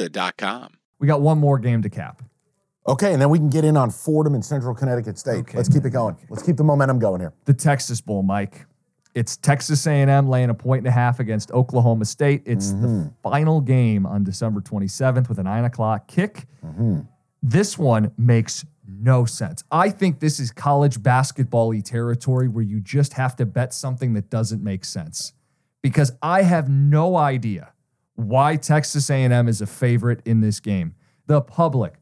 Serta.com. We got one more game to cap. Okay, and then we can get in on Fordham and Central Connecticut State. Okay. Let's keep it going. Let's keep the momentum going here. The Texas Bowl, Mike. It's Texas A&M laying a point and a half against Oklahoma State. It's the mm-hmm. final game on December 27th with a nine o'clock kick. Mm-hmm. This one makes no sense. I think this is college basketball territory where you just have to bet something that doesn't make sense. Because I have no idea why Texas A&M is a favorite in this game. The public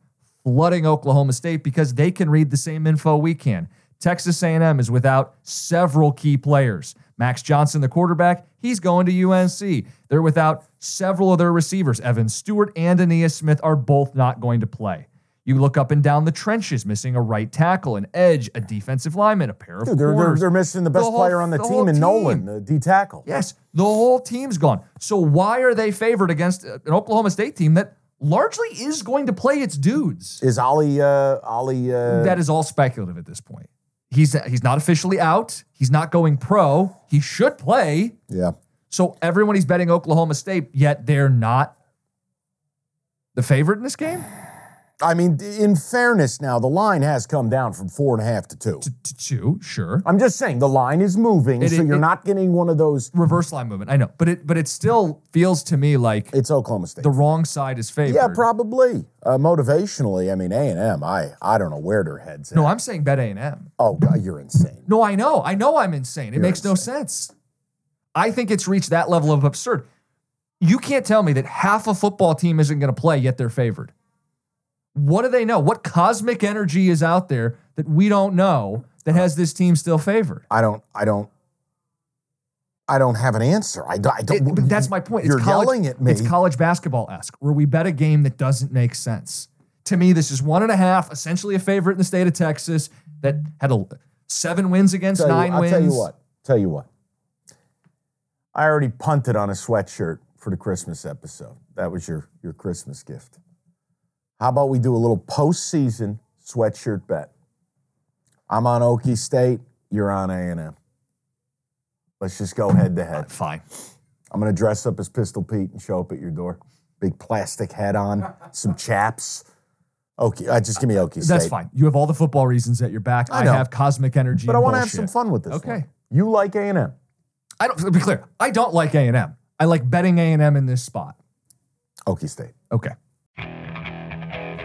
flooding Oklahoma State because they can read the same info we can. Texas A&M is without several key players. Max Johnson, the quarterback, he's going to UNC. They're without several of their receivers. Evan Stewart and Ainias Smith are both not going to play. You look up and down the trenches, missing a right tackle, an edge, a defensive lineman, a pair of Dude, they're, they're, they're missing the best whole- player on the, the team in Nolen, the D tackle. Yes, the whole team's gone. So why are they favored against an Oklahoma State team that largely is going to play its dudes? Is Ollie, uh, Ollie, uh, that is all speculative at this point. He's he's not officially out. He's not going pro. He should play. yeah. So everyone he's betting Oklahoma State, yet they're not the favorite in this game. I mean, in fairness now, the line has come down from four and a half to two. To, to two, sure. I'm just saying the line is moving, It- so it- you're it- not getting one of those. Reverse line movement. I know, but it but it still feels to me like It's Oklahoma State. the wrong side is favored. yeah, probably. Uh, motivationally, I mean, A and M. I I don't know where their heads. No, at. I'm saying bet A and M. Oh God, you're insane. No, I know. I know I'm insane. It You're makes no sense. I think it's reached that level of absurd. You can't tell me that half a football team isn't going to play, yet they're favored. What do they know? What cosmic energy is out there that we don't know that has this team still favored? I don't. I don't. I don't have an answer. I, don't- I don't. It- but that's my point. It's You're college, yelling at me. It's college basketball esque, where we bet a game that doesn't make sense. To me, this is one and a half, essentially a favorite in the state of Texas that had a, seven wins against Tell you- nine I'll wins. tell you what. Tell you what. I already punted on a sweatshirt for the Christmas episode. That was your your Christmas gift. How about we do a little postseason sweatshirt bet? I'm on Okie State. You're on A and M. Let's just go head to head. Fine. I'm gonna dress up as Pistol Pete and show up at your door. Big plastic hat on, some chaps. Okay, uh, just give me Okie State. That's fine. You have all the football reasons at your back. I I, know. have cosmic energy. But I want to have some fun with this. Okay. one. You like A and M? I don't. To be clear, I don't like A and M. I like betting A and M in this spot. Okie State. Okay.